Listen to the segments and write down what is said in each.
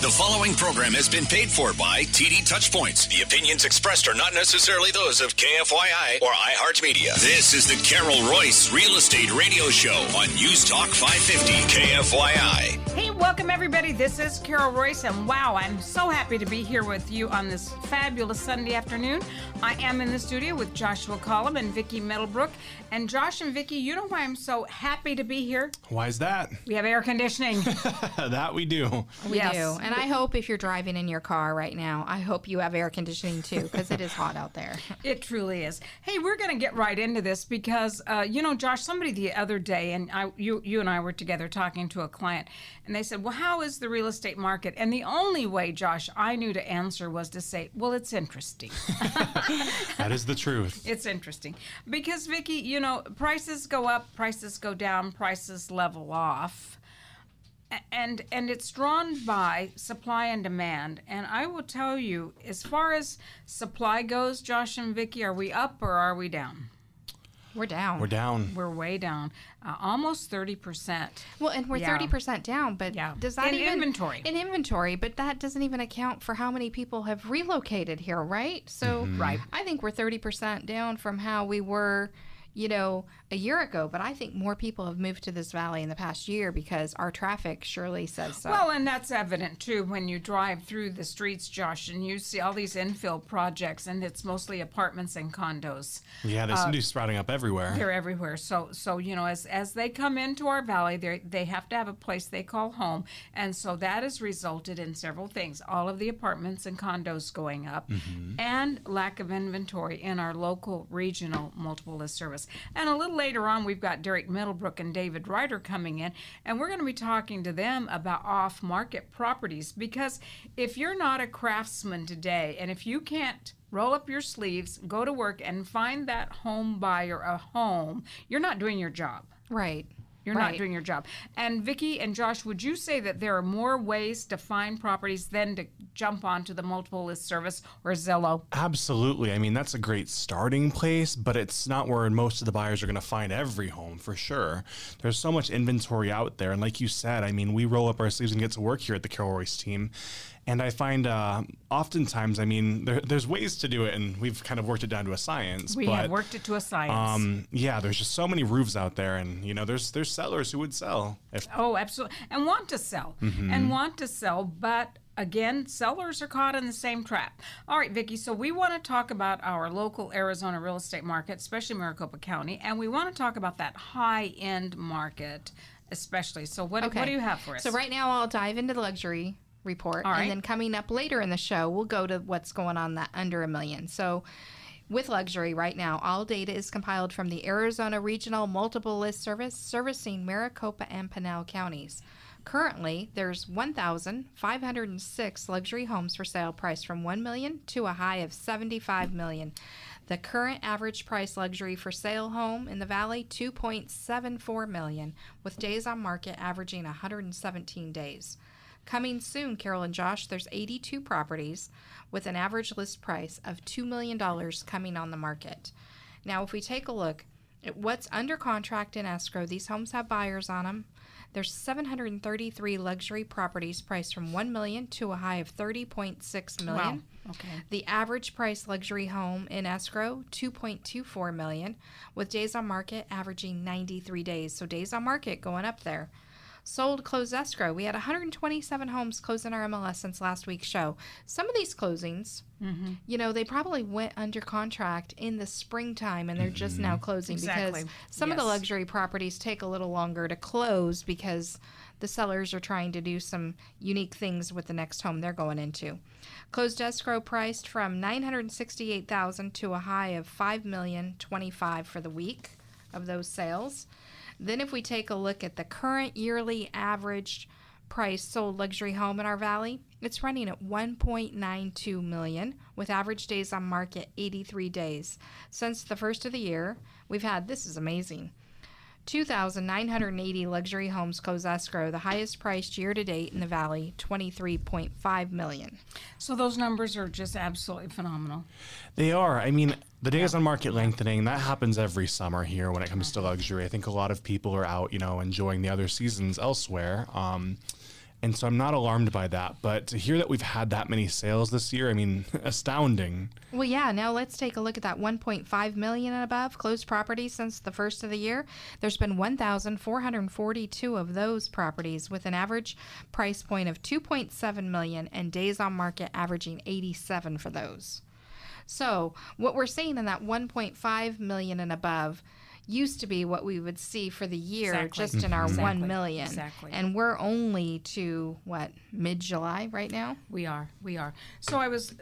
The following program has been paid for by TD Touchpoints. The opinions expressed are not necessarily those of KFYI or iHeartMedia. This is the Carol Royce Real Estate Radio Show on News Talk 550 KFYI. Hey, welcome everybody. This is Carol Royce, and wow, I'm so happy to be here with you on this fabulous Sunday afternoon. I am in the studio with Joshua Collum and Vicki Middlebrook. And Josh and Vicki, you know why I'm so happy to be here? Why is that? We have air conditioning. that we do. We Yes. do. And I hope if you're driving in your car right now, I hope you have air conditioning too, because it is hot out there. It truly is. Hey, we're going to get right into this because, uh, you know, Josh, somebody the other day, and I, you, you and I were together talking to a client, and they said, "Well, how is the real estate market?" And the only way, Josh, I knew to answer was to say, "Well, it's interesting." That is the truth. it's interesting because Vicky, you know, prices go up, prices go down, prices level off. And and it's drawn by supply and demand. And I will tell you, as far as supply goes, Josh and Vicky, are we up or are we down? We're down. We're down. We're way down, uh, almost thirty percent. Well, and we're Yeah. thirty percent down, but Yeah. does that In even inventory. in inventory? But that doesn't even account for how many people have relocated here, right? So, Right. I think we're thirty percent down from how we were, you know, a year ago. But I think more people have moved to this valley in the past year because our traffic surely says so. Well, and that's evident too when you drive through the streets, Josh, and you see all these infill projects, and it's mostly apartments and condos. Yeah, there's seem to be sprouting up everywhere. They're everywhere. So, so you know, as as they come into our valley, they they have to have a place they call home, and so that has resulted in several things: all of the apartments and condos going up, mm-hmm. and lack of inventory in our local regional multiple list service. And a little later on, we've got Derek Middlebrook and David Rider coming in, and we're going to be talking to them about off-market properties because if you're not a craftsman today, and if you can't roll up your sleeves, go to work, and find that home buyer a home, you're not doing your job. right. You're not doing your job. And Vicki and Josh, would you say that there are more ways to find properties than to jump onto the multiple list service or Zillow? Absolutely. I mean, that's a great starting place, but it's not where most of the buyers are going to find every home for sure. There's so much inventory out there. And like you said, I mean, we roll up our sleeves and get to work here at the Carol Royce team. And I find uh, oftentimes, I mean, there, there's ways to do it, and we've kind of worked it down to a science. We but, have worked it to a science. Um, yeah, there's just so many roofs out there, and you know, there's there's sellers who would sell if Oh, absolutely. And want to sell. Mm-hmm. And want to sell, but again, sellers are caught in the same trap. All right, Vicki, so we want to talk about our local Arizona real estate market, especially Maricopa County, and we want to talk about that high-end market especially. So what, what do you have for us? So right now I'll dive into the luxury report, right. and then coming up later in the show, we'll go to what's going on that under a million. So. With luxury right now, all data is compiled from the Arizona Regional Multiple List Service servicing Maricopa and Pinal counties. Currently, there's 1,506 luxury homes for sale priced from 1 million to a high of 75 million. The current average price luxury for sale home in the valley 2.74 million with days on market averaging 117 days. Coming soon, Carol and Josh, there's 82 properties with an average list price of $2 million coming on the market. Now, if we take a look at what's under contract in escrow, these homes have buyers on them. There's 733 luxury properties priced from 1 million to a high of 30.6 million. Wow. Okay. The average price luxury home in escrow 2.24 million with days on market averaging 93 days. So days on market going up there. Sold closed escrow. We had 127 homes close in our MLS since last week's show. Some of these closings, mm-hmm. you know, they probably went under contract in the springtime and they're just now mm-hmm. closing Exactly. because some of the luxury properties take a little longer to close because the sellers are trying to do some unique things with the next home they're going into. Closed escrow priced from 968,000 to a high of 5,025 for the week of those sales. Then if we take a look at the current yearly average price sold luxury home in our valley, it's running at 1.92 million with average days on market 83 days. Since the first of the year, we've had this is amazing. 2,980 luxury homes close escrow, the highest priced year to date in the valley, 23.5 million. So those numbers are just absolutely phenomenal. They are. I mean, the days on market lengthening, that happens every summer here when it comes to luxury. I think a lot of people are out, you know, enjoying the other seasons elsewhere. Um, And so I'm not alarmed by that. But to hear that we've had that many sales this year, I mean, astounding. Well, yeah. Now let's take a look at that 1.5 million and above closed properties since the first of the year. There's been 1,442 of those properties with an average price point of 2.7 million and days on market averaging 87 for those. So what we're seeing in that 1.5 million and above used to be what we would see for the year Exactly. just in mm-hmm. our Exactly. 1 million. Exactly. And we're only to what mid-July right now? We are, we are. So I was,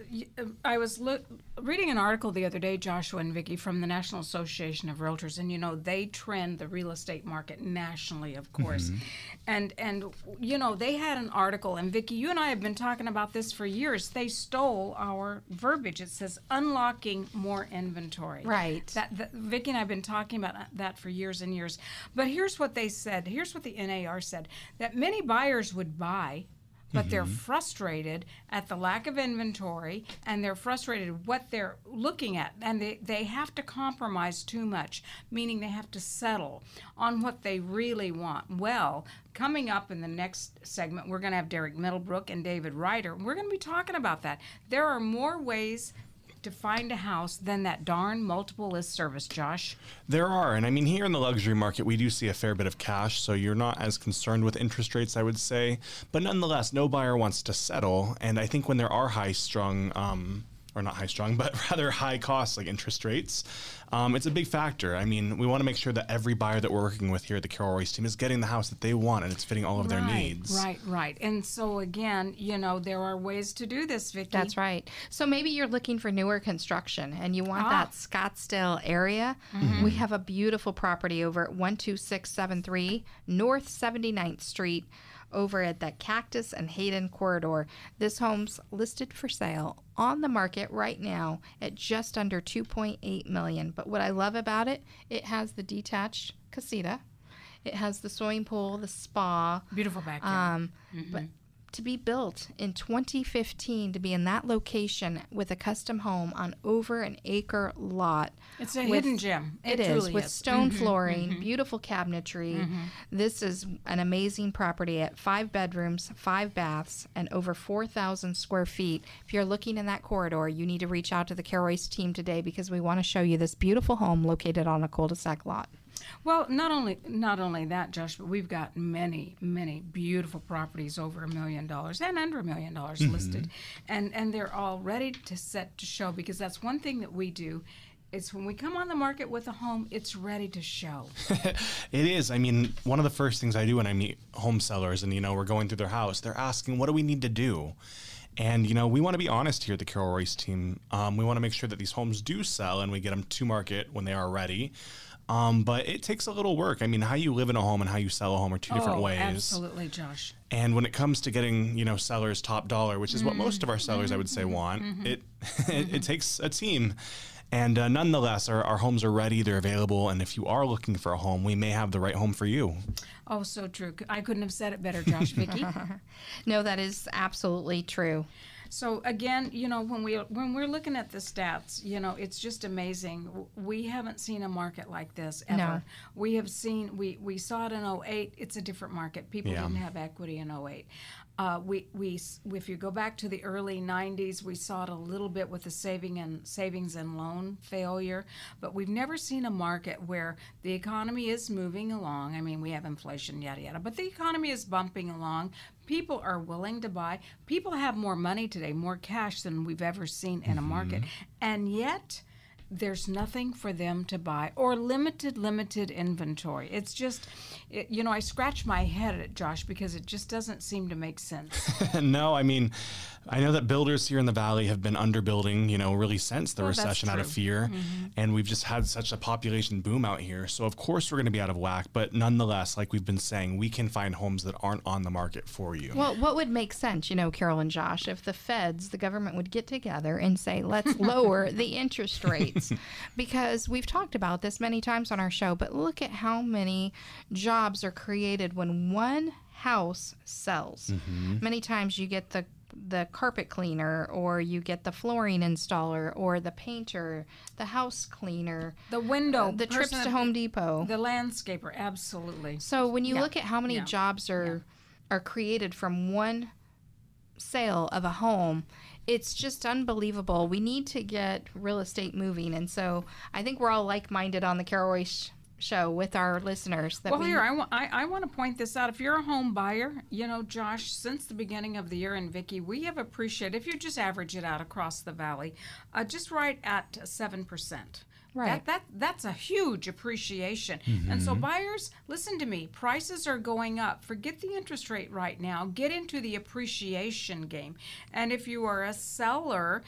I was lo- reading an article the other day, Joshua and Vicky, from the National Association of Realtors, and you know they trend the real estate market nationally, of course, mm-hmm. and and you know they had an article, and Vicky, you and I have been talking about this for years. They stole our verbiage. It says unlocking more inventory. Right. That, that Vicky and I have been talking about that for years and years. But here's what they said. Here's what the NAR said: that many buyers would buy but they're mm-hmm. frustrated at the lack of inventory and they're frustrated what they're looking at and they, they have to compromise too much meaning they have to settle on what they really want well coming up in the next segment we're going to have derek middlebrook and david rider we're going to be talking about that there are more ways to find a house than that darn multiple list service josh There are, and I mean, here in the luxury market, we do see a fair bit of cash, so you're not as concerned with interest rates, I would say. But nonetheless, no buyer wants to settle, and I think when there are high strung, um, or not high strung, but rather high costs like interest rates, um, it's a big factor. I mean, we want to make sure that every buyer that we're working with here at the Carol Royce team is getting the house that they want and it's fitting all of their needs. right right and so again you know there are ways to do this Vicky. That's right. So maybe you're looking for newer construction and you want Ah. that Scottsdale area. We have a beautiful property over at 12673 North 79th Street over at the Cactus and Hayden corridor. This home's listed for sale on the market right now at just under 2.8 million. But what I love about it, it has the detached casita. It has the swimming pool, the spa, beautiful backyard um, But to be built in 2015, to be in that location with a custom home on over an acre lot. It's a with- hidden gem. It It, is with is. Mm-hmm, stone flooring, beautiful cabinetry. This is an amazing property at five bedrooms, five baths, and over 4,000 square feet. If you're looking in that corridor, you need to reach out to the Carol Royce team today because we want to show you this beautiful home located on a cul-de-sac lot. Well, not only not only that, Josh, but we've got many, many beautiful properties over a million dollars and under a million dollars listed, and and they're all ready to set to show because that's one thing that we do. It's when we come on the market with a home, it's ready to show. It is. I mean, one of the first things I do when I meet home sellers and, you know, we're going through their house, they're asking, what do we need to do? And, you know, we want to be honest here at the Carol Royce team. Um, we want to make sure that these homes do sell and we get them to market when they are ready. Um, but it takes a little work. I mean, how you live in a home and how you sell a home are two different oh, ways. absolutely, Josh. And when it comes to getting, you know, sellers top dollar, which is what most of our sellers, I would say, want, it, it it takes a team. And uh, nonetheless, our, our homes are ready, they're available, and if you are looking for a home, we may have the right home for you. Oh, so true. I couldn't have said it better, Josh. Vicky. No, that is absolutely true. So again, you know, when we when we're looking at the stats, you know, it's just amazing. We haven't seen a market like this ever. No. We have seen we we saw it in 08. It's a different market. People Yeah. didn't have equity in 08. Uh, we we if you go back to the early 90s, we saw it a little bit with the saving and savings and loan failure, but we've never seen a market where the economy is moving along. I mean, we have inflation, yada yada, but the economy is bumping along. People are willing to buy. People have more money today, more cash than we've ever seen in a market, and yet there's nothing for them to buy or limited limited inventory. It's just it, you know i scratch my head at josh because it just doesn't seem to make sense. No, I mean, I know that builders here in the valley have been underbuilding, you know, really since the Well, recession out of fear, mm-hmm. and we've just had such a population boom out here. So of course we're going to be out of whack, but nonetheless, like we've been saying, we can find homes that aren't on the market for you. Well, what would make sense, you know, Carol and Josh, if the feds, the government would get together and say, let's lower the interest rates? Because we've talked about this many times on our show, but look at how many jobs are created when one house sells. Mm-hmm. Many times you get the the carpet cleaner or you get the flooring installer or the painter the house cleaner the window uh, the trips to home depot the landscaper absolutely so when you Yeah. look at how many Yeah. jobs are are created from one sale of a home it's just unbelievable we need to get real estate moving and so i think we're all like-minded on the royce show with our listeners that Well, we, here I want I, I want to point this out. If you're a home buyer, you know, Josh, since the beginning of the year, and Vicki, we have appreciated. If you just average it out across the valley, uh, just right at seven percent. Right. That, that that's a huge appreciation. And so buyers, listen to me. Prices are going up. Forget the interest rate right now. Get into the appreciation game. And if you are a seller,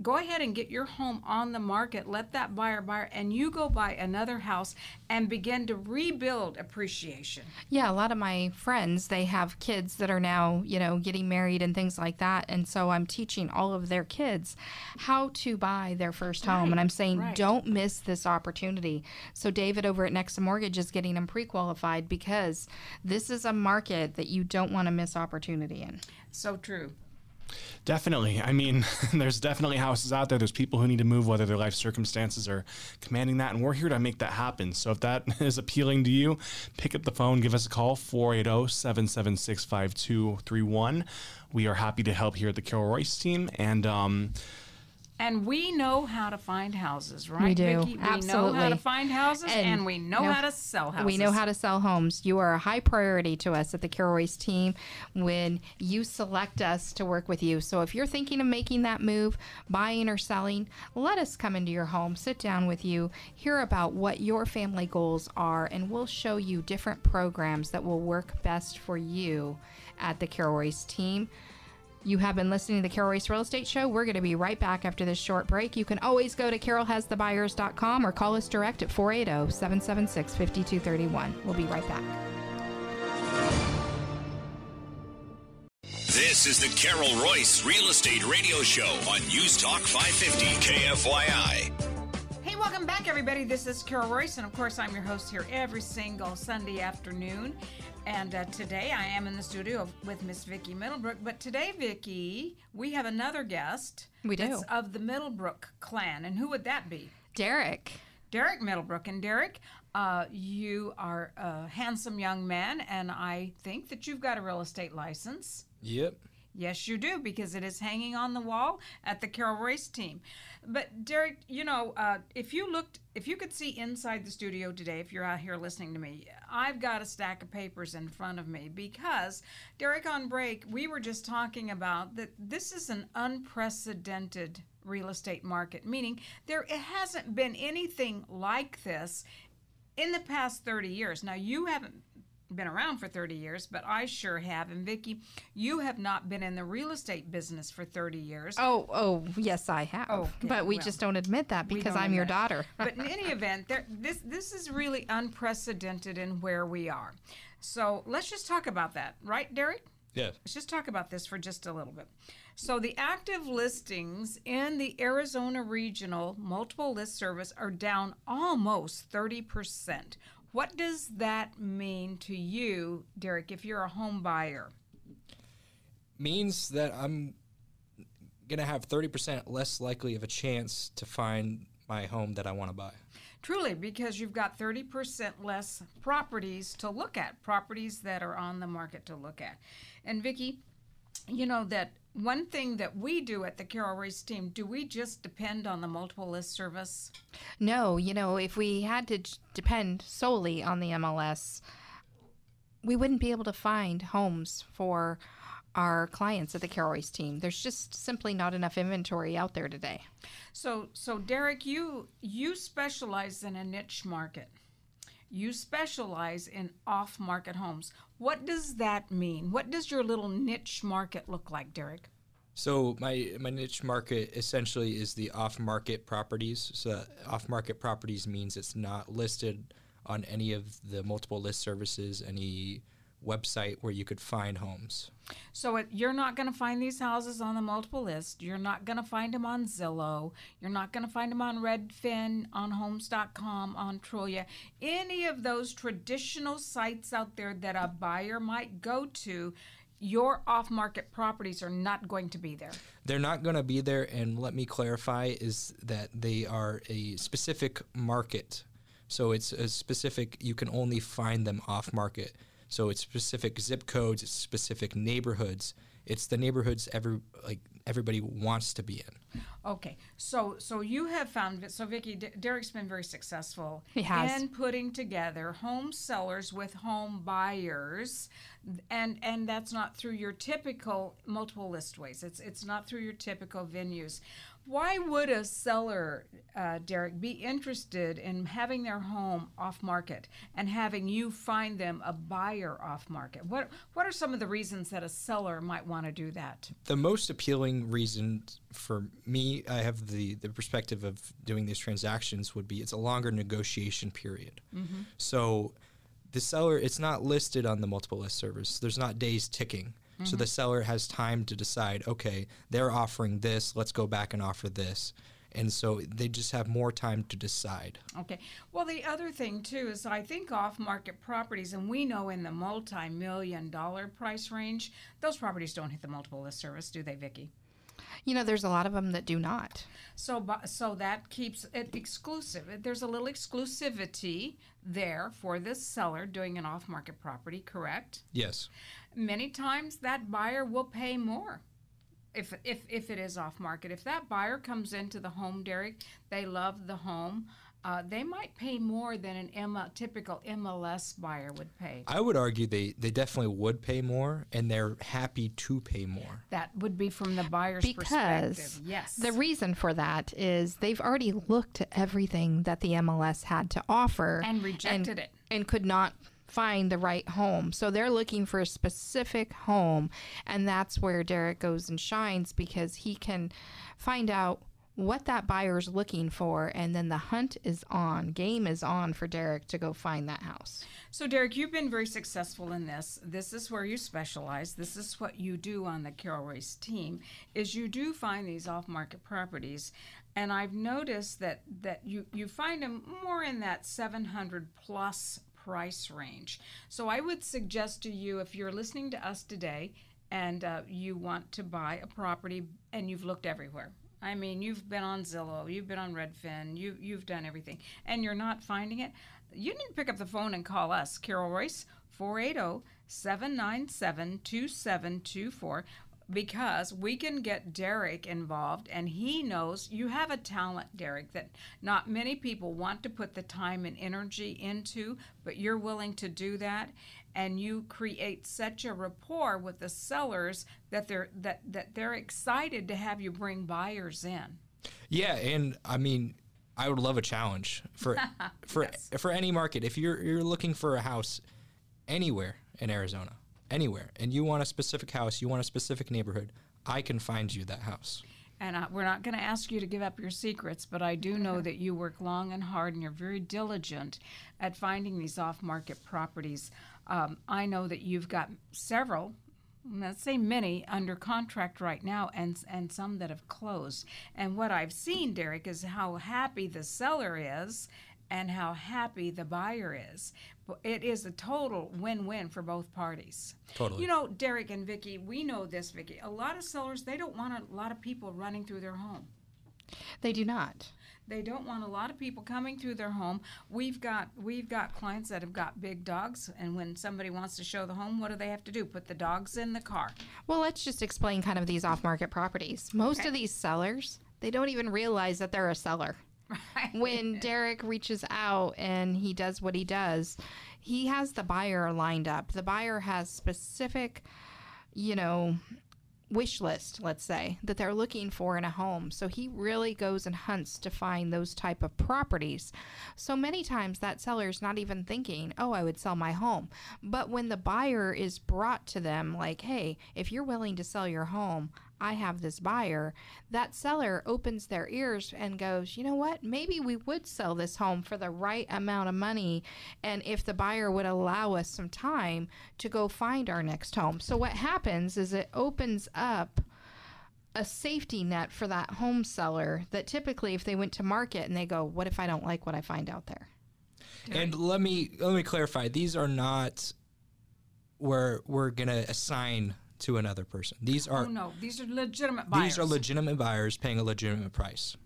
go ahead and get your home on the market. Let that buyer buy, and you go buy another house and begin to rebuild appreciation. Yeah, a lot of my friends, they have kids that are now, you know, getting married and things like that. And so I'm teaching all of their kids how to buy their first home. And I'm saying, right. don't miss this opportunity. So David over at Nexa Mortgage is getting them pre qualified because this is a market that you don't want to miss opportunity in. So true. Definitely. I mean, there's definitely houses out there. There's people who need to move, whether their life circumstances are commanding that. And we're here to make that happen. So if that is appealing to you, pick up the phone, give us a call, 480 776 5231. We are happy to help here at the Carol Royce team. And, um, And we know how to find houses, right? We do. Vicki? We know how to find houses and, And we know know- how to sell houses. We know how to sell homes. You are a high priority to us at the Carol Royce team when you select us to work with you. So if you're thinking of making that move, buying or selling, let us come into your home, sit down with you, hear about what your family goals are, and we'll show you different programs that will work best for you at the Carol Royce team. You have been listening to the Carol Royce Real Estate Show. We're going to be right back after this short break. You can always go to carolhasthebuyers.com or call us direct at 480 776 5231. We'll be right back. This is the Carol Royce Real Estate Radio Show on News Talk 550 KFYI. Hey, welcome back, everybody. This is Carol Royce, and of course, I'm your host here every single Sunday afternoon. And uh, today I am in the studio with Miss Vicki Middlebrook. But today, Vicki, we have another guest. We do. that's of the Middlebrook clan. And who would that be? Derek. Derek Middlebrook. And Derek, uh, you are a handsome young man, and I think that you've got a real estate license. Yep. Yes, you do, because it is hanging on the wall at the Carol Royce team. But Derek, you know, uh, if you looked, if you could see inside the studio today, if you're out here listening to me, I've got a stack of papers in front of me because Derek, on break, we were just talking about that. This is an unprecedented real estate market, meaning there it hasn't been anything like this in the past 30 years. Now, you haven't been around for 30 years, but I sure have. And Vicki, you have not been in the real estate business for 30 years. Oh, oh, yes, I have. Oh, okay, but we well, just don't admit that because I'm your daughter. but in any event, there, this this is really unprecedented in where we are. So let's just talk about that, right, Derek? Yes. Let's just talk about this for just a little bit. So, the active listings in the Arizona Regional Multiple List Service are down almost 30%. What does that mean to you, Derek, if you're a home buyer? Means that I'm gonna have thirty percent less likely of a chance to find my home that I want to buy. Truly, because you've got 30% less properties to look at, properties that are on the market to look at. And Vicki, you know that one thing that we do at the Carol Royce team, do we just depend on the multiple list service? No, you know, if we had to depend solely on the MLS, we wouldn't be able to find homes for our clients at the Carol Royce team. There's just simply not enough inventory out there today. So, so Derek, you you specialize in a niche market. You specialize in off-market homes. What does that mean? What does your little niche market look like, Derek? So my my niche market essentially is the off-market properties. So off-market properties means it's not listed on any of the multiple list services, any website where you could find homes. So it, you're not going to find these houses on the multiple list. You're not going to find them on Zillow. You're not going to find them on Redfin, on Homes.com, on Trulia. Any of those traditional sites out there that a buyer might go to, your off-market properties are not going to be there. They're not going to be there, and let me clarify: is that they are a specific market. So it's a specific. You can only find them off market. So it's specific zip codes, it's specific neighborhoods. It's the neighborhoods every like everybody wants to be in. Okay, so so you have found so Vicky D- Derek's been very successful He has. in putting together home sellers with home buyers, and and that's not through your typical multiple list ways. It's it's not through your typical venues. Why would a seller, uh, Derek, be interested in having their home off market and having you find them a buyer off market? What what are some of the reasons that a seller might want to do that? the most appealing reason for me, I have the the perspective of doing these transactions would be it's a longer negotiation period. So the seller, it's not listed on the multiple list service. There's not days ticking. So the mm-hmm. seller has time to decide, okay, they're offering this, let's go back and offer this. And so they just have more time to decide. Okay. Well, the other thing too is I think off-market properties, and we know in the multi-million dollar price range, those properties don't hit the multiple list service, do they, Vicky? You know, there's a lot of them that do not. So, so that keeps it exclusive. There's a little exclusivity there for this seller doing an off-market property, correct? Yes. Many times that buyer will pay more. If, if, if it is off market, if that buyer comes into the home, Derek, they love the home, uh, they might pay more than an M- typical MLS buyer would pay. I would argue they, they definitely would pay more and they're happy to pay more. That would be from the buyer's Because perspective. Yes. the reason for that is they've already looked at everything that the MLS had to offer And rejected it. and could not find the right home. So they're looking for a specific home and that's where Derek goes and shines because he can find out what that buyer's looking for and then the hunt is on. Game is on for Derek to go find that house. So, Derek, you've been very successful in this. This is where you specialize. This is what you do on the Carol Royce team. Is you do find these off-market properties, and I've noticed that that you you find them more in that 700 plus price range. So, I would suggest to you if you're listening to us today and uh, you want to buy a property and you've looked everywhere. I mean, you've been on Zillow, you've been on Redfin, you you've done everything, and you're not finding it. You need to pick up the phone and call us, Carol Royce, 480 797 2724, because we can get Derek involved, and he knows you have a talent, Derek, that not many people want to put the time and energy into, but you're willing to do that. And you create such a rapport with the sellers that they're that, that they're excited to have you bring buyers in. Yeah, and I mean, I would love a challenge for for for any market. If you're you're looking for a house anywhere in Arizona, anywhere, and you want a specific house, you want a specific neighborhood, I can find you that house. And I, we're not going to ask you to give up your secrets, but I do know that you work long and hard and you're very diligent at finding these off market properties. Um, I know that you've got several, let's say many, under contract right now and, and some that have closed. And what I've seen, Derek, is how happy the seller is and how happy the buyer is. It is a total win-win for both parties. Totally. You know, Derek and Vicky, we know this, Vicky. A lot of sellers they don't want a lot of people running through their home. They do not. They don't want a lot of people coming through their home. We've got we've got clients that have got big dogs, and when somebody wants to show the home, what do they have to do? Put the dogs in the car. Well, let's just explain kind of these off market properties. Most of these sellers, they don't even realize that they're a seller. When Derek reaches out and he does what he does, he has the buyer lined up. The buyer has specific, you know, wish list, let's say, that they're looking for in a home. So he really goes and hunts to find those type of properties. So many times that seller's not even thinking, "Oh, I would sell my home." But when the buyer is brought to them like, "Hey, if you're willing to sell your home, I have this buyer," that seller opens their ears and goes, "You know what? Maybe we would sell this home for the right amount of money and if the buyer would allow us some time to go find our next home." So what happens is it opens up a safety net for that home seller that typically if they went to market and they go, "What if I don't like what I find out there?" And let me let me clarify: these are not where we're gonna assign to another person. These oh, are Oh no, these are legitimate buyers. these are legitimate buyers paying a legitimate price.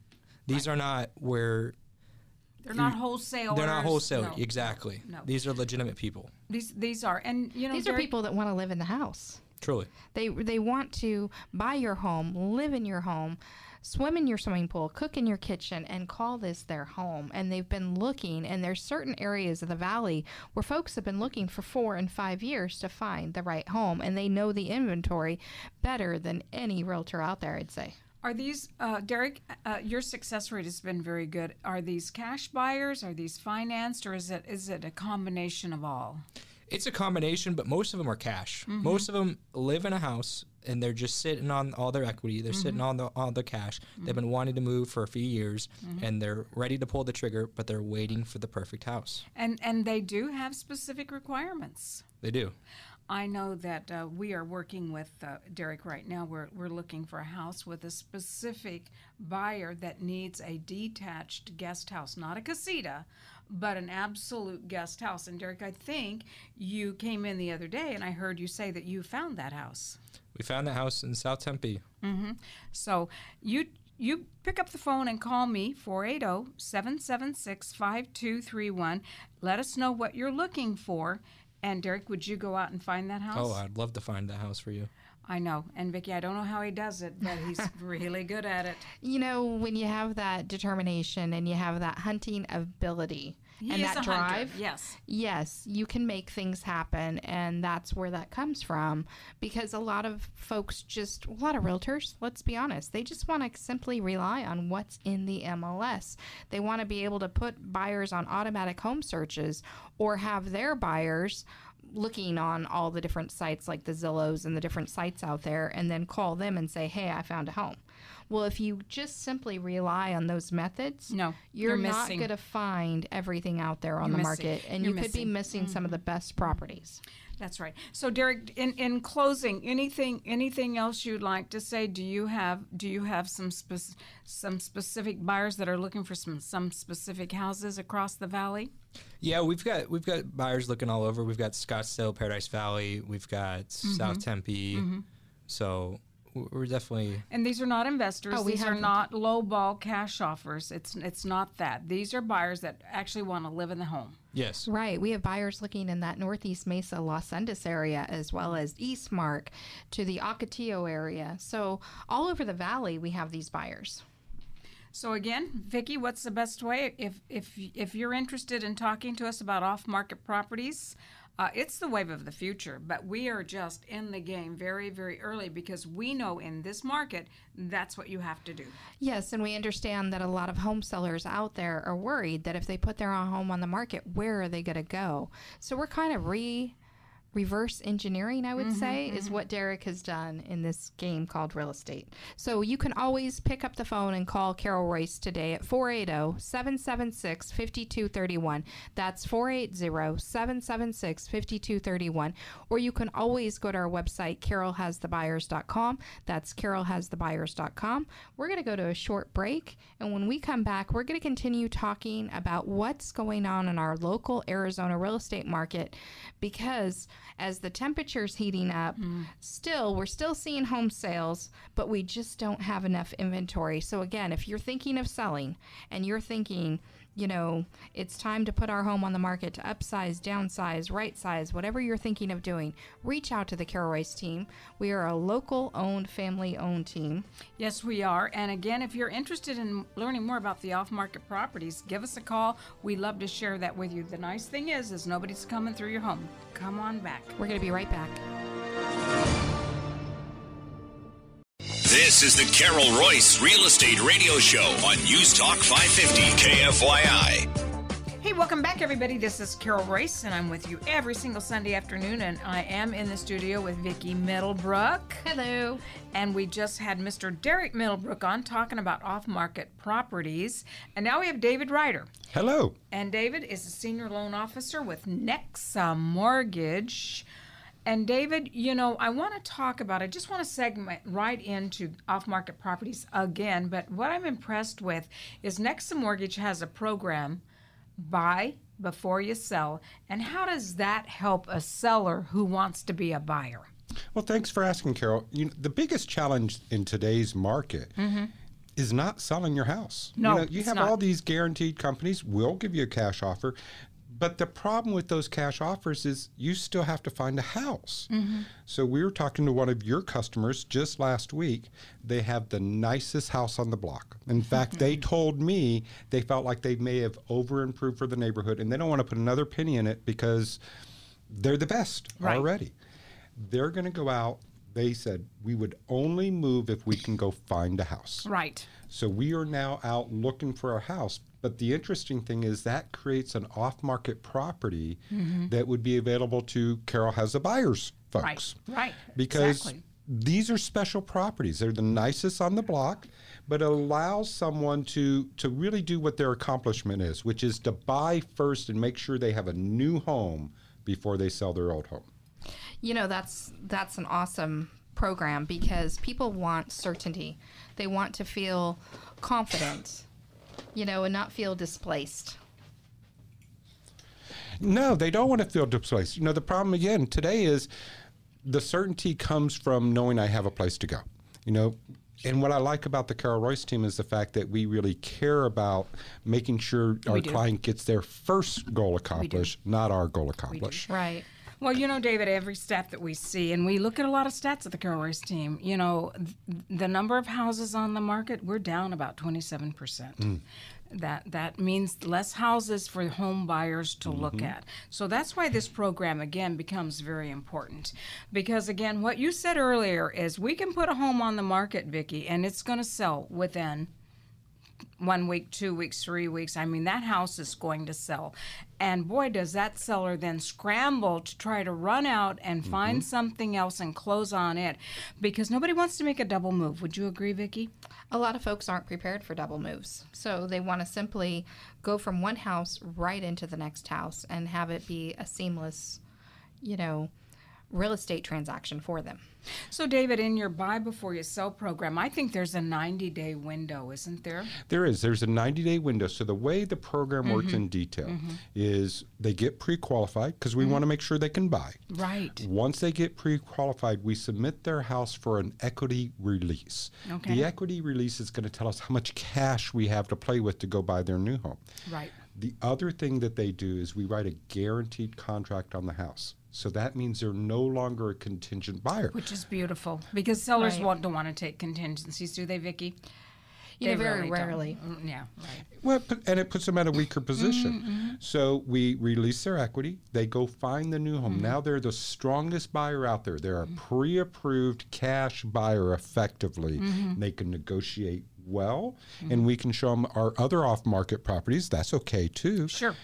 These are not where They're not wholesale. They're not wholesale. No. Exactly. No. These are legitimate people. These these are, and you know, These are people that want to live in the house. Truly. They they want to buy your home, live in your home, swim in your swimming pool, cook in your kitchen, and call this their home. And they've been looking, and there's certain areas of the valley where folks have been looking for four and five years to find the right home, and they know the inventory better than any realtor out there. I'd say. Are these, uh, Derek? Uh, your success rate has been very good. Are these cash buyers? Are these financed, or is it is it a combination of all? It's a combination, but most of them are cash. Mm-hmm. Most of them live in a house and they're just sitting on all their equity. They're sitting Mm-hmm. on the all their cash. They've been wanting to move for a few years Mm-hmm. and they're ready to pull the trigger, but they're waiting for the perfect house. And and they do have specific requirements. They do. I know that uh, we are working with uh, Derek right now. We're, we're looking for a house with a specific buyer that needs a detached guest house, not a casita, but an absolute guest house. And Derek, I think you came in the other day and I heard you say that you found that house. We found the house in South Tempe. Mm-hmm. So you you pick up the phone and call me oh, 480-776-5231. Let us know what you're looking for. And Derek, would you go out and find that house? Oh, I'd love to find that house for you. I know. And Vicky, I don't know how he does it, but he's really good at it. You know, when you have that determination and you have that hunting ability He and that a hunter, drive, Yes. yes, you can make things happen. And that's where that comes from. Because a lot of folks just, a lot of realtors, let's be honest, they just want to simply rely on what's in the MLS. They want to be able to put buyers on automatic home searches or have their buyers looking on all the different sites like the Zillows and the different sites out there and then call them and say, hey, I found a home. Well, if you just simply rely on those methods, No, you're, you're not going to find everything out there on You're the missing. market, and You're you could be missing. missing some of the best properties. That's right. So Derek, in, in closing, anything anything else you'd like to say? Do you have do you have some spec- some specific buyers that are looking for some some specific houses across the valley? Yeah, we've got we've got buyers looking all over. We've got Scottsdale, Paradise Valley. We've got Mm-hmm. South Tempe. So w- we're definitely And these are not investors. Oh, we these are have- not low ball cash offers. It's it's not that. These are buyers that actually want to live in the home. yes. Right. We have buyers looking in that Northeast Mesa, Las Sendas area, as well as Eastmark to the Ocotillo area. So, all over the valley, we have these buyers. So again, Vicky, what's the best way if if if you're interested in talking to us about off-market properties? Uh, it's the wave of the future, but we are just in the game very, very early because we know in this market that's what you have to do. Yes, and we understand that a lot of home sellers out there are worried that if they put their home on the market, where are they going to go? So we're kind of re reverse engineering, I would mm-hmm, say, is mm-hmm. what Derek has done in this game called real estate. So you can always pick up the phone and call Carol Royce today at 480-776-5231. That's 480-776-5231. Or you can always go to our website, carolhasthebuyers.com. That's carolhasthebuyers.com. We're going to go to a short break, and when we come back, we're going to continue talking about what's going on in our local Arizona real estate market because as the temperature's heating up, hmm. still we're still seeing home sales, but we just don't have enough inventory. So again, if you're thinking of selling and you're thinking, you know, it's time to put our home on the market to upsize, downsize, right size, whatever you're thinking of doing, reach out to the Carol Royce team. We are a local owned, family owned team. Yes, we are. And again, if you're interested in learning more about the off-market properties, give us a call. We'd love to share that with you. The nice thing is, is nobody's coming through your home. Come on back. We're going to be right back. This is the Carol Royce Real Estate Radio Show on News Talk 550 KFYI. Hey, welcome back, everybody. This is Carol Royce, and I'm with you every single Sunday afternoon. And I am in the studio with Vicki Middlebrook. Hello. And we just had Mr. Derek Middlebrook on talking about off market properties. And now we have David Rider. Hello. And David is a senior loan officer with Nexa Mortgage. And David, you know, I want to talk about, I just want to segment right into off market properties again. But what I'm impressed with is Nexa Mortgage has a program buy before you sell. And how does that help a seller who wants to be a buyer? Well, thanks for asking, Carol. You know, the biggest challenge in today's market mm-hmm. is not selling your house. No, you, know, you have not. all these guaranteed companies will give you a cash offer, but the problem with those cash offers is you still have to find a house. Mm-hmm. So we were talking to one of your customers just last week. They have the nicest house on the block. In fact, they Mm-hmm. told me they felt like they may have over improved for the neighborhood, and they don't want to put another penny in it because they're the best Right. already. They're going to go out. They said we would only move if we can go find a house. Right. So we are now out looking for a house. But the interesting thing is that creates an off market property mm-hmm. that would be available to Carol has a buyers folks. Right. Right. Because Exactly. these are special properties. They're the nicest on the block, but it allows someone to to really do what their accomplishment is, which is to buy first and make sure they have a new home before they sell their old home. You know, that's that's an awesome program because people want certainty. They want to feel confident, you know, and not feel displaced. No, they don't want to feel displaced. You know, the problem again today is the certainty comes from knowing I have a place to go. You know, and what I like about the Carol Royce team is the fact that we really care about making sure our client gets their first goal accomplished, not our goal accomplished. Right. Well, you know, David, every stat that we see, and we look at a lot of stats at the Carol Royce team, you know, th- the number of houses on the market, we're down about 27%. Mm. That, that means less houses for home buyers to look mm-hmm. at. So that's why this program, again, becomes very important. Because, again, what you said earlier is we can put a home on the market, Vicki, and it's going to sell within one week, two weeks, three weeks. I mean, that house is going to sell. And boy, does that seller then scramble to try to run out and mm-hmm. find something else and close on it because nobody wants to make a double move. Would you agree, Vicki? A lot of folks aren't prepared for double moves. So they want to simply go from one house right into the next house and have it be a seamless, you know, real estate transaction for them. So, David, in your buy before you sell program, I think there's a 90 day window, isn't there? There is. There's a 90 day window. So the way the program works mm-hmm. in detail mm-hmm. is they get pre qualified because we want to mm-hmm. make sure they can buy. Right. Once they get pre qualified, we submit their house for an equity release. Okay. The equity release is going to tell us how much cash we have to play with to go buy their new home. Right. The other thing that they do is we write a guaranteed contract on the house. So that means they're no longer a contingent buyer. Which is beautiful because sellers Right. won't, don't want to take contingencies, do they, Vicki? You know, They very really don't. rarely. Mm, Yeah, right. Well, and it puts them at a weaker mm-hmm, position. Mm-hmm. So we release their equity. They go find the new home. Mm-hmm. Now they're the strongest buyer out there. They're a pre-approved cash buyer, effectively. They can negotiate well, and we can show them our other off-market properties. That's okay too. Sure.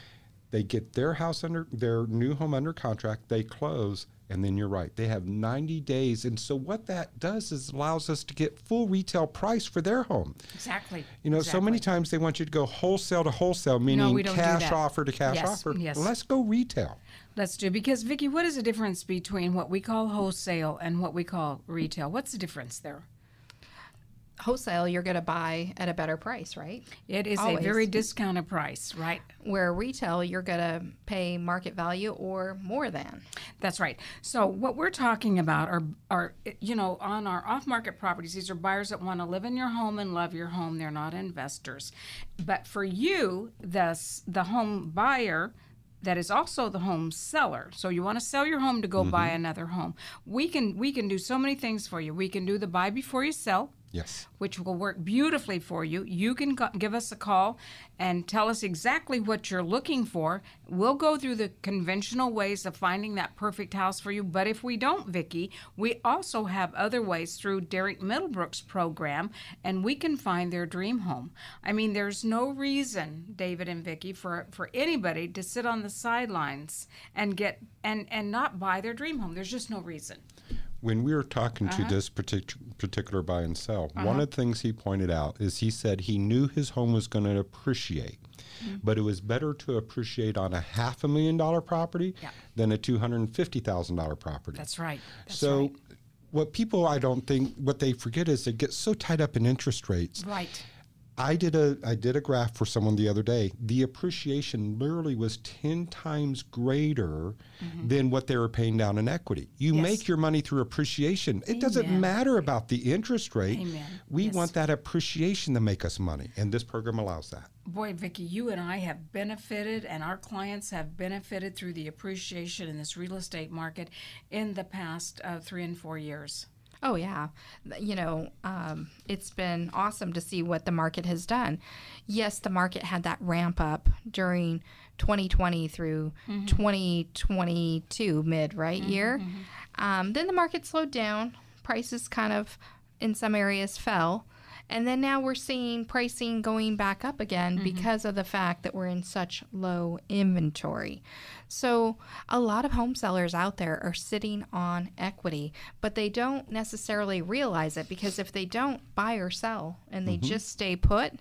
They get their house under their new home under contract. They close. And then you're right. They have 90 days. And so what that does is allows us to get full retail price for their home. Exactly. You know, so many times they want you to go wholesale to wholesale, meaning we cash offer to cash Yes, offer. yes. Let's go retail. Let's do because Vicki, what is the difference between what we call wholesale and what we call retail? What's the difference there? Wholesale, you're going to buy at a better price, right? It is Always. a very discounted price, right? Where retail, you're going to pay market value or more than. That's right. So what we're talking about are are you know on our off-market properties. These are buyers that want to live in your home and love your home. They're not investors. But for you, the the home buyer that is also the home seller. So you want to sell your home to go buy mm-hmm. another home. We can we can do so many things for you. We can do the buy before you sell Yes. which will work beautifully for you. You can give us a call and tell us exactly what you're looking for. We'll go through the conventional ways of finding that perfect house for you. But if we don't, Vicki, we also have other ways through Derek Middlebrook's program, and we can find their dream home. I mean, there's no reason, David and Vicki, for for anybody to sit on the sidelines and get and and not buy their dream home. There's just no reason. When we were talking Uh-huh. to this partic- particular buy and sell, one of the things he pointed out is he said he knew his home was going to appreciate, Mm-hmm. but it was better to appreciate on a half a million dollar property Yeah. than a two hundred and fifty thousand dollar property. That's right. That's so. right. What people, I don't think, what they forget is they get so tied up in interest rates. Right. I did a I did a graph for someone the other day. The appreciation literally was ten times greater than what they were paying down in equity. You Yes. make your money through appreciation. It doesn't matter about the interest rate. Amen. We Yes. want that appreciation to make us money, and this program allows that. Boy, Vicki, you and I have benefited, and our clients have benefited through the appreciation in this real estate market in the past uh, three and four years. Oh yeah, you know, um, it's been awesome to see what the market has done. Yes, the market had that ramp up during 2020 through 2022 mid right year. Um, then the market slowed down. Prices kind of in some areas fell. And then now we're seeing pricing going back up again mm-hmm. because of the fact that we're in such low inventory. So, a lot of home sellers out there are sitting on equity, but they don't necessarily realize it because if they don't buy or sell and they mm-hmm. just stay put,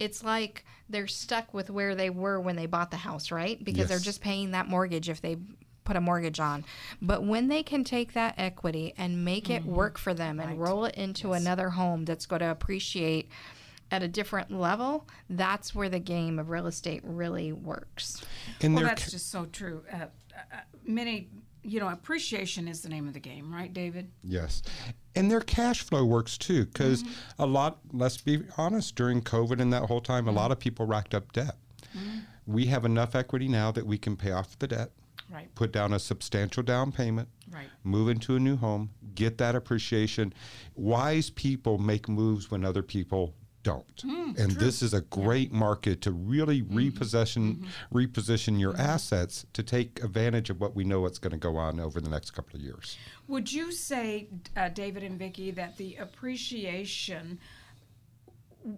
it's like they're stuck with where they were when they bought the house, right? Because they're just paying that mortgage if they put a mortgage on. But when they can take that equity and make it work for them and roll it into another home that's going to appreciate at a different level, that's where the game of real estate really works. And Well, they're that's just so true. Uh, uh, uh, many, you know, appreciation is the name of the game, right, David? Yes. And their cash flow works too, because Mm-hmm. a lot, let's be honest, during COVID and that whole time, a lot of people racked up debt. Mm-hmm. We have enough equity now that we can pay off the debt, Right, put down a substantial down payment, right. move into a new home, get that appreciation. Wise people make moves when other people don't. Mm, and this is a great market to really Mm-hmm. repossession reposition your assets to take advantage of what we know what's going to go on over the next couple of years. Would you say, uh, David and Vicki, that the appreciation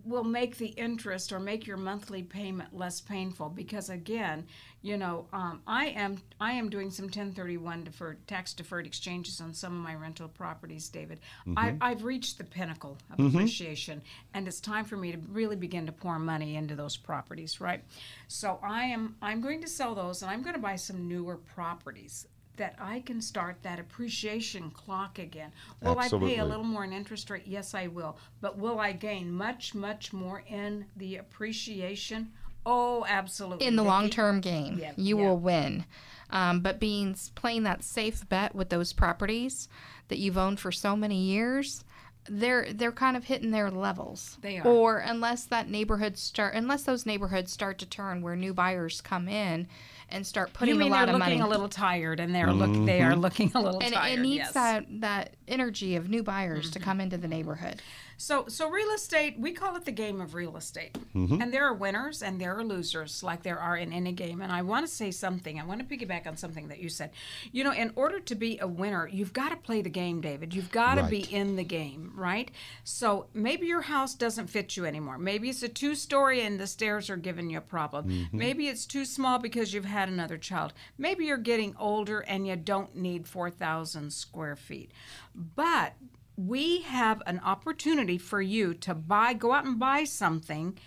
will make the interest or make your monthly payment less painful? Because again, you know, um, I am I am doing some 1031 deferred tax deferred exchanges on some of my rental properties, David. I, I've reached the pinnacle of appreciation, and it's time for me to really begin to pour money into those properties, right? So I am I'm going to sell those, and I'm going to buy some newer properties that I can start that appreciation clock again. Will I pay a little more in interest rate? Yes, I will. But will I gain much, much more in the appreciation? Oh, absolutely. in the long term game, Yeah, you yeah. will win. Um, but being playing that safe bet with those properties that you've owned for so many years, they're they're kind of hitting their levels. They are. Or unless that neighborhood start, unless those neighborhoods start to turn where new buyers come in and start putting You mean a lot they're of looking money. a little tired, and they're look they are looking a little and tired. And it needs yes. that that energy of new buyers Mm-hmm. to come into the neighborhood. So, so real estate, we call it the game of real estate. Mm-hmm. And there are winners and there are losers, like there are in any game. And I want to say something. I want to piggyback on something that you said. You know, in order to be a winner, you've got to play the game, David. You've got to be in the game, right? So maybe your house doesn't fit you anymore. Maybe it's a two story and the stairs are giving you a problem. Mm-hmm. Maybe it's too small because you've had another child. Maybe you're getting older and you don't need 4,000 square feet. But we have an opportunity for you to buy, go out and buy something,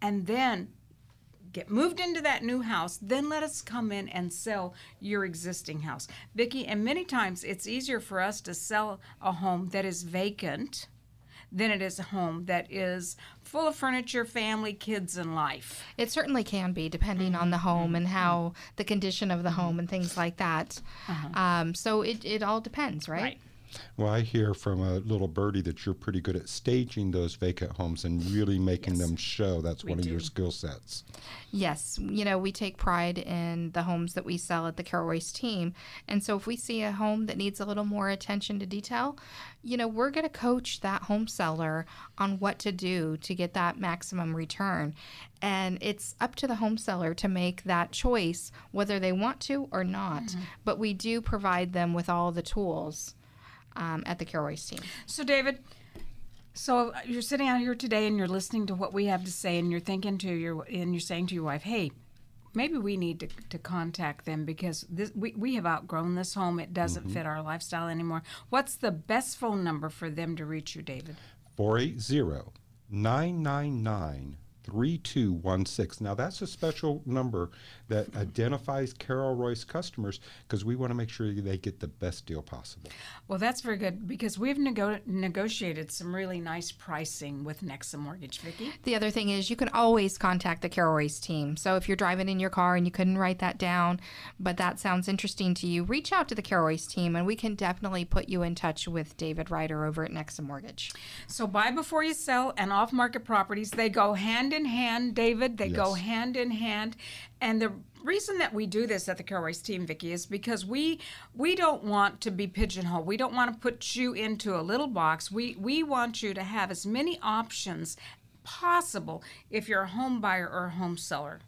and then get moved into that new house. Then let us come in and sell your existing house, Vicki. And many times it's easier for us to sell a home that is vacant than it is a home that is full of furniture, family, kids, and life. It certainly can be, depending on the Mm-hmm. home and how the condition of the home and things like that. Um, so it, it all depends, right? Uh-huh. Right. Well, I hear from a little birdie that you're pretty good at staging those vacant homes and really making them show. That's one of your skill sets. Yes, you know, we take pride in the homes that we sell at the Carol Royce team. And so if we see a home that needs a little more attention to detail, you know, we're going to coach that home seller on what to do to get that maximum return. And it's up to the home seller to make that choice whether they want to or not. Mm-hmm. But we do provide them with all the tools um, at the Carol Royce team. So, David, so you're sitting out here today and you're listening to what we have to say, and you're thinking to your, and you're saying to your wife, "Hey, maybe we need to, to contact them because this, we we have outgrown this home. It doesn't fit our lifestyle anymore." What's the best phone number for them to reach you, David? 480 999 3216. Now, that's a special number that identifies Carol Royce customers because we want to make sure they get the best deal possible. Well, that's very good because we've nego- negotiated some really nice pricing with Nexa Mortgage, Vicki. The other thing is you can always contact the Carol Royce team. So if you're driving in your car and you couldn't write that down, but that sounds interesting to you, reach out to the Carol Royce team and we can definitely put you in touch with David Rider over at Nexa Mortgage. So buy before you sell and off market properties, they go hand in hand, David. They go hand in hand. And the reason that we do this at the Royce team, Vicki, is because we we don't want to be pigeonholed. We don't want to put you into a little box. We we want you to have as many options possible if you're a home buyer or a home seller.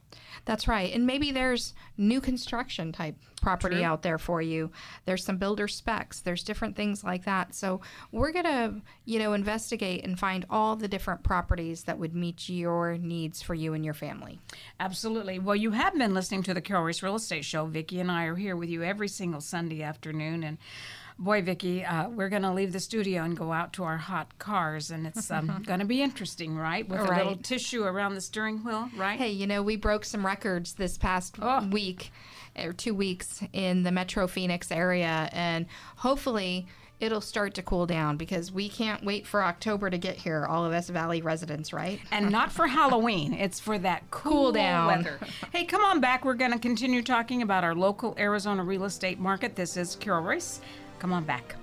That's right. And maybe there's new construction type property True. out there for you. There's some builder specs. There's different things like that. So we're going to, you know, investigate and find all the different properties that would meet your needs for you and your family. Absolutely. Well, you have been listening to the Carol Royce Real Estate Show. Vicki and I are here with you every single Sunday afternoon. And boy, Vicki, uh, we're going to leave the studio and go out to our hot cars. And it's um, going to be interesting, right? With a little tissue around the steering wheel, right? Hey, you know, we broke some records this past Oh. week or two weeks in the Metro Phoenix area, and hopefully it'll start to cool down because we can't wait for October to get here, all of us Valley residents, right? And not for Halloween. It's for that cool, down. weather. Hey, come on back. We're going to continue talking about our local Arizona real estate market. This is Carol Royce. Come on back.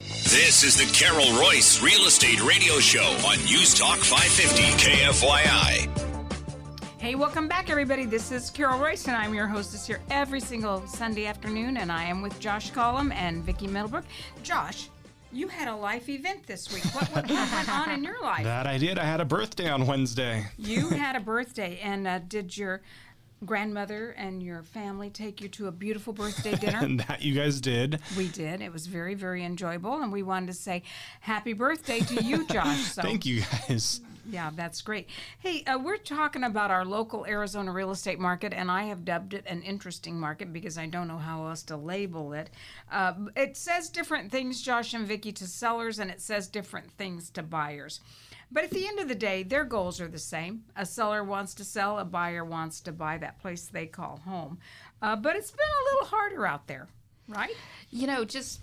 This is the Carol Royce Real Estate Radio Show on News Talk 550 KFYI. Hey, welcome back, everybody. This is Carol Royce, and I'm your hostess here every single Sunday afternoon, and I am with Josh Collum and Vicki Middlebrook. Josh, you had a life event this week. What, what, what went on in your life? That I did. I had a birthday on Wednesday. You had a birthday, and uh, did your grandmother and your family take you to a beautiful birthday dinner? And that you guys did. we did. It was very, very enjoyable, and we wanted to say happy birthday to you, Josh. So Thank you guys. Yeah, that's great. Hey, uh, we're talking about our local Arizona real estate market, and I have dubbed it an interesting market because I don't know how else to label it. Uh, it says different things, Josh and Vicky, to sellers, and it says different things to buyers. But at the end of the day, their goals are the same. A seller wants to sell, a buyer wants to buy that place they call home. Uh, but it's been a little harder out there, right? you know, just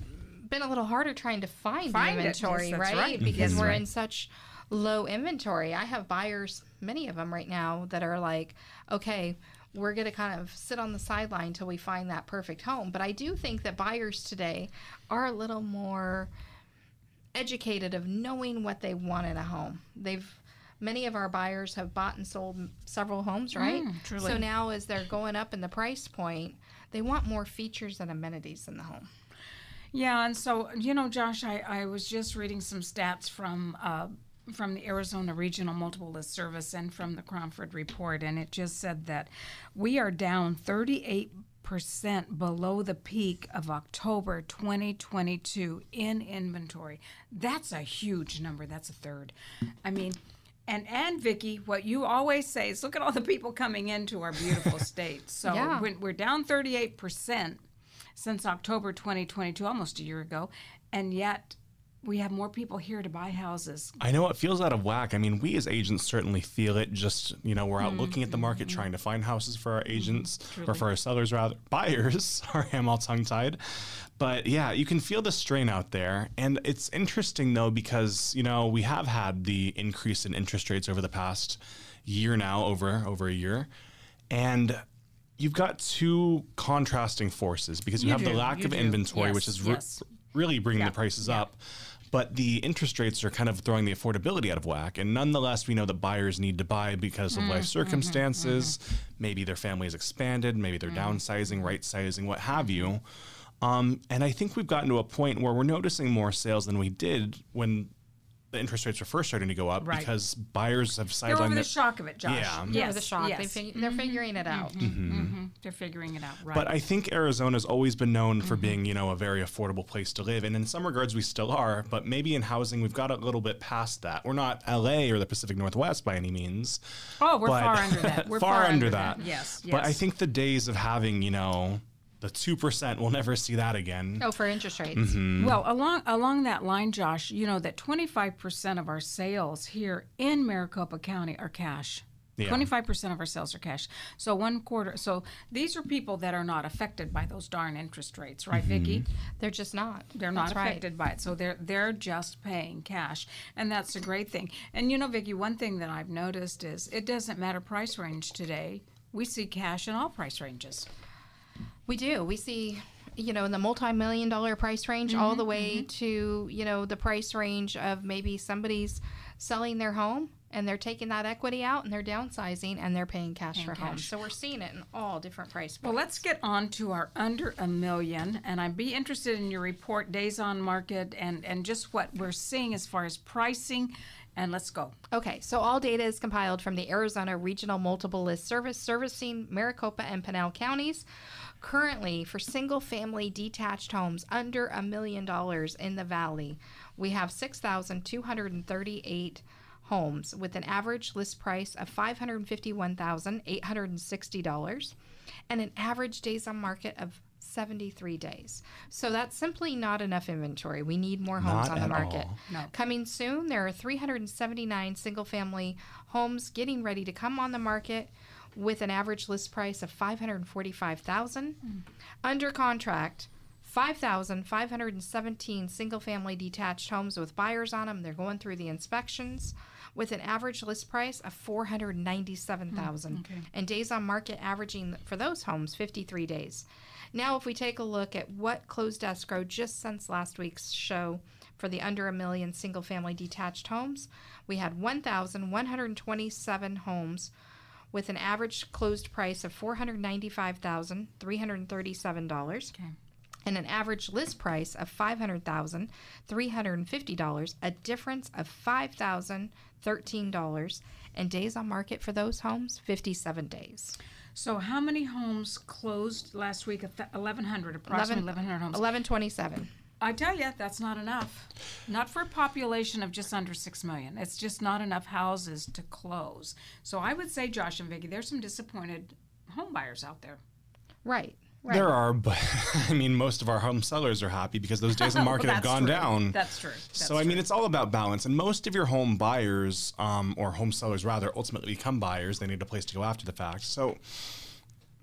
been a little harder trying to find, Find the it. Yes, inventory, right? right. Because That's we're right. in such low inventory. I have buyers, many of them right now, that are like, okay, we're going to kind of sit on the sideline till we find that perfect home. But I do think that buyers today are a little more educated of knowing what they want in a home. They've many of our buyers have bought and sold several homes, right? truly. So now as they're going up in the price point, they want more features and amenities in the home. Yeah, and so you know, Josh, I, I was just reading some stats from uh, from the Arizona Regional Multiple List Service and from the Cromford Report, and it just said that we are down 38 percent below the peak of October 2022 in inventory. That's a huge number. That's a third. I mean. And and Vicky, what you always say is, look at all the people coming into our beautiful state. So Yeah. when we're down 38 percent since October 2022, almost a year ago, and yet we have more people here to buy houses. I know it feels out of whack. I mean, we as agents certainly feel it. Just you know, we're out looking at the market, mm-hmm. trying to find houses for our mm-hmm. agents or for our sellers, rather buyers. Sorry, I'm all tongue tied. But yeah, you can feel the strain out there, and it's interesting though because you know we have had the increase in interest rates over the past year now, over over a year, and. You've got two contrasting forces because you, You have the lack you of do. inventory, which Yes, is re- yes. Really bringing Yeah, the prices yeah. up. But the interest rates are kind of throwing the affordability out of whack. And nonetheless, we know that buyers need to buy because of Mm, life mm-hmm, circumstances. Maybe their family is expanded, maybe Mm. they're downsizing, right sizing, what have you. Um, and I think we've gotten to a point where we're noticing more sales than we did when the interest rates are first starting to go up Right. because buyers have They're over the shock of it, Josh. Yeah. Over Yes, the shock. yes. They mm-hmm. fig- mm-hmm. mm-hmm. they're figuring it out. They're figuring it out, right? But I think Arizona's always been known Mm-hmm. for being, you know, a very affordable place to live. And in some regards, we still are. But maybe in housing, we've got a little bit past that. We're not LA or the Pacific Northwest by any means. oh, we're far under that. We're far, under that. Yes, yes. But I think the days of having, you know, the two percent. We'll never see that again. Oh, for interest rates. Mm-hmm. Well, along along that line, Josh, you know that 25% of our sales here in Maricopa County are cash. Yeah. 25% of our sales are cash. So one quarter. So these are people that are not affected by those darn interest rates, right, Mm-hmm. Vicki? They're just not. They're not That's right. affected by it. So they're they're just paying cash. And that's a great thing. And you know, Vicki, one thing that I've noticed is it doesn't matter price range today. We see cash in all price ranges. We do. We see, you know, in the multi-million dollar price range, all Mm-hmm, the way to you know the price range of maybe somebody's selling their home and they're taking that equity out and they're downsizing and they're paying cash for homes. cash. So we're seeing it in all different price points. Well, let's get on to our under a million, and I'd be interested in your report, days on market, and and just what we're seeing as far as pricing. And let's go. Okay, so all data is compiled from the Arizona Regional Multiple List Service servicing Maricopa and Pinal counties. Currently, for single family detached homes under a million dollars in the valley, we have 6,238 homes with an average list price of $551,860 and an average days on market of 73 days. So that's simply not enough inventory. We need more homes Not on the at market. all. No. Coming soon, there are 379 single family homes getting ready to come on the market with an average list price of 545,000. Hmm. Under contract, 5,517 single family detached homes with buyers on them. They're going through the inspections with an average list price of 497,000 hmm, and days on market averaging for those homes 53 days. Now, if we take a look at what closed escrow just since last week's show for the under a million single family detached homes, we had 1,127 homes with an average closed price of $495,337 Okay. and an average list price of $500,350, a difference of $5,013, and days on market for those homes 57 days. So, how many homes closed last week? 1,100, approximately 1,100 homes. 1127. I tell you, that's not enough. Not for a population of just under 6 million. It's just not enough houses to close. So, I would say, Josh and Vicki, there's some disappointed home buyers out there. Right. Right. There are, but I mean, most of our home sellers are happy because those days on market Well, have gone true. down. That's true. so That's I mean, true. it's all about balance, and most of your home buyers, um, or home sellers rather, ultimately become buyers. They need a place to go after the fact. So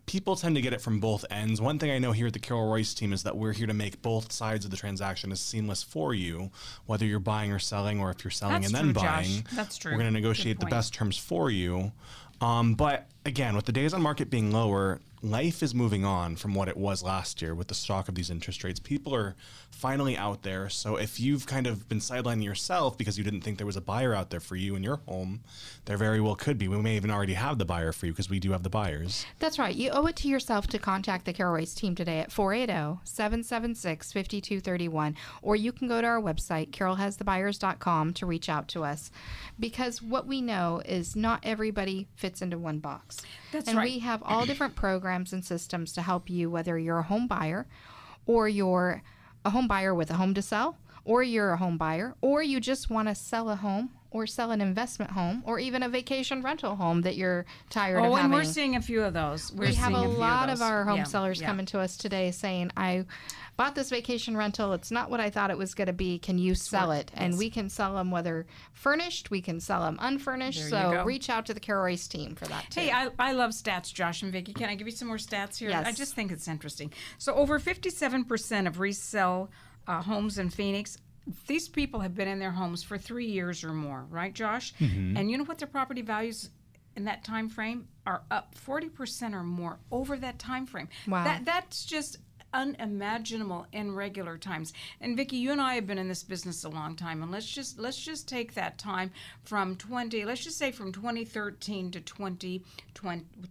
people tend to get it from both ends. One thing I know here at the Carol Royce team is that we're here to make both sides of the transaction as seamless for you, whether you're buying or selling, or if you're selling That's and then true, Josh. buying. That's true. We're going to negotiate the best terms for you. Um, but again, with the days on market being lower, life is moving on from what it was last year with the stock of these interest rates. People are finally out there. So if you've kind of been sidelining yourself because you didn't think there was a buyer out there for you in your home, there very well could be. We may even already have the buyer for you because we do have the buyers. That's right. You owe it to yourself to contact the Royce team today at oh, 480 776 5231. Or you can go to our website, carolhasthebuyers.com, to reach out to us. Because what we know is not everybody fits into one box. That's and right. we have all different programs and systems to help you, whether you're a home buyer or you're a home buyer with a home to sell, or you're a home buyer, or you just want to sell a home or sell an investment home or even a vacation rental home that you're tired of Oh, and we're seeing a few of those. We're we have a lot of those. our home Yeah, sellers yeah. coming to us today saying, I bought this vacation rental. It's not what I thought it was going to be. Can you sell it? And we can sell them whether furnished, we can sell them unfurnished. There you so go. reach out to the Carol Royce team for that too. Hey, I, I love stats, Josh and Vicki. Can I give you some more stats here? Yes. I just think it's interesting. So, over 57% of resale uh, homes in Phoenix, these people have been in their homes for three years or more, right, Josh? And you know what their property values in that time frame are up 40% or more over that time frame. Wow. That, that's just unimaginable in regular times. And Vicki, you and I have been in this business a long time, and let's just let's just take that time from 20, let's just say from 2013 to 2020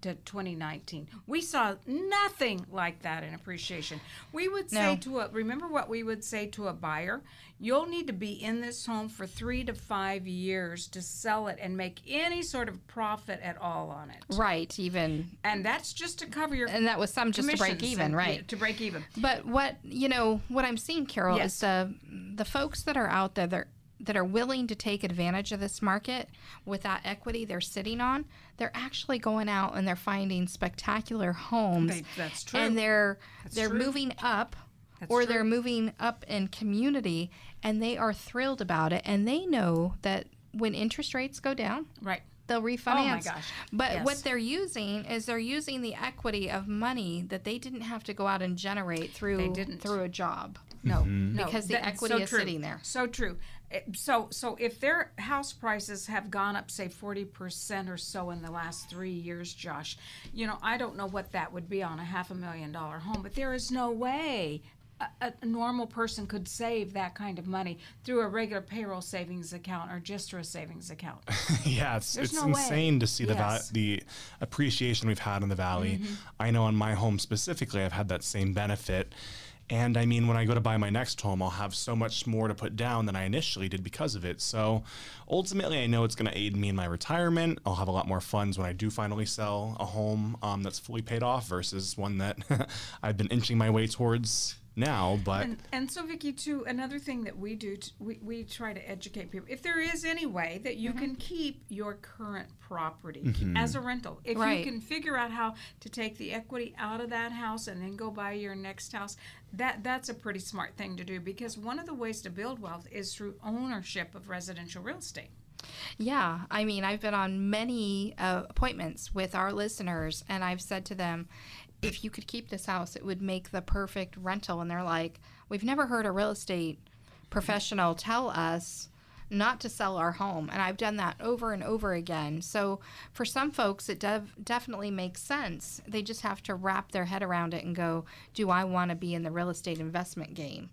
to 2019. We saw nothing like that in appreciation. We would say No. to a remember what we would say to a buyer, you'll need to be in this home for 3 to 5 years to sell it and make any sort of profit at all on it. right, even. And that's just to cover your And that was some just to break even, and- right? To break even. But what you know, what I'm seeing, Carol, Yes. is the the folks that are out there. They're that are willing to take advantage of this market with that equity they're sitting on, they're actually going out and they're finding spectacular homes. They- that's true. And they're That's they're true. moving up That's or true. they're moving up in community and they are thrilled about it and they know that when interest rates go down, Right. they'll oh refinance. gosh. But Yes. what they're using is they're using the equity of money that they didn't have to go out and generate through They didn't. through a job. No, mm-hmm. no, Because the that's equity so is true. sitting there. So true. It- So, so if their house prices have gone up, say forty percent or so in the last three years, Josh, you know, I don't know what that would be on a half a million dollar home, but there is no way a, a normal person could save that kind of money through a regular payroll savings account or just through a savings account. yeah, it's There's it's no way. insane to see the Yes. the appreciation we've had in the valley. I know on my home specifically, I've had that same benefit. And I mean, when I go to buy my next home, I'll have so much more to put down than I initially did because of it. So ultimately, I know it's going to aid me in my retirement. I'll have a lot more funds when I do finally sell a home um, that's fully paid off versus one that I've been inching my way towards now. But And, and so, Vicki, too, another thing that we do, t- we, we try to educate people. If there is any way that you can keep your current property as a rental, if Right. you can figure out how to take the equity out of that house and then go buy your next house, that that's a pretty smart thing to do because one of the ways to build wealth is through ownership of residential real estate. Yeah, I mean, I've been on many uh, appointments with our listeners, and I've said to them, if you could keep this house, it would make the perfect rental. And they're like, we've never heard a real estate professional tell us not to sell our home. And I've done that over and over again. So for some folks, it dev- definitely makes sense. They just have to wrap their head around it and go, do I want to be in the real estate investment game?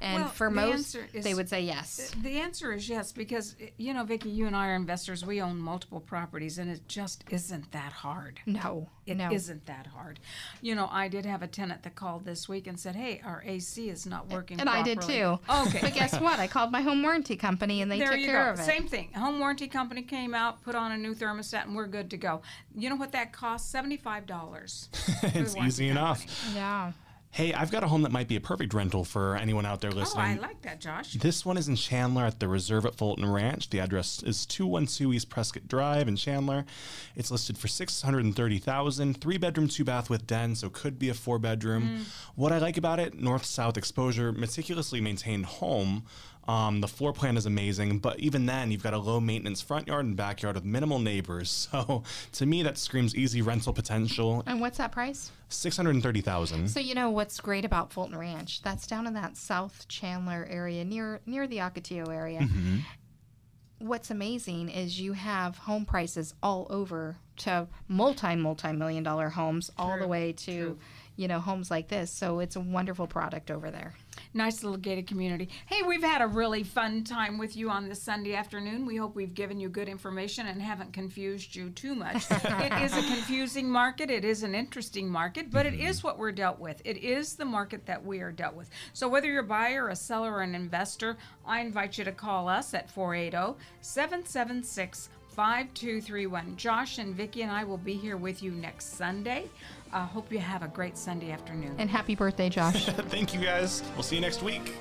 And Well, for the most, answer is- they would say yes. The answer is yes, because you know, Vicki, you and I are investors. We own multiple properties, and it just isn't that hard. No, It no. not that hard. You know, I did have a tenant that called this week and said, "Hey, our AC is not working." And I did too. Okay. But guess what? I called my home warranty company and they there took you care go. of it. Same thing. Home warranty company came out, put on a new thermostat, and we're good to go. You know what that cost? Seventy-five dollars. it's easy enough. Yeah. Hey, I've got a home that might be a perfect rental for anyone out there listening. Oh. I like that, Josh. This one is in Chandler at the Reserve at Fulton Ranch. The address is 212 East Prescott Drive in Chandler. It's listed for 630,000, three bedroom, two bath with den, so could be a four bedroom. Mm. What I like about it, north south exposure, meticulously maintained home. Um, the floor plan is amazing, but even then, you've got a low maintenance front yard and backyard with minimal neighbors. So to me, that screams easy rental potential. And what's that price? 630,000. So you know what's great about Fulton Ranch? That's down in that South Chandler area near near the Ocotillo area. Mm-hmm. What's amazing is you have home prices all over to multi multi million dollar homes all the way to you know homes like this. So it's a wonderful product over there. Nice little gated community. Hey, we've had a really fun time with you on this Sunday afternoon. We hope we've given you good information and haven't confused you too much. it is a confusing market. It is an interesting market, but it mm-hmm. is what we're dealt with. It is the market that we are dealt with. So whether you're a buyer, a seller, or an investor, I invite you to call us at 480 776 5231. Josh and Vicki and I will be here with you next Sunday. I uh, hope you have a great Sunday afternoon. And happy birthday, Josh. Thank you guys. We'll see you next week.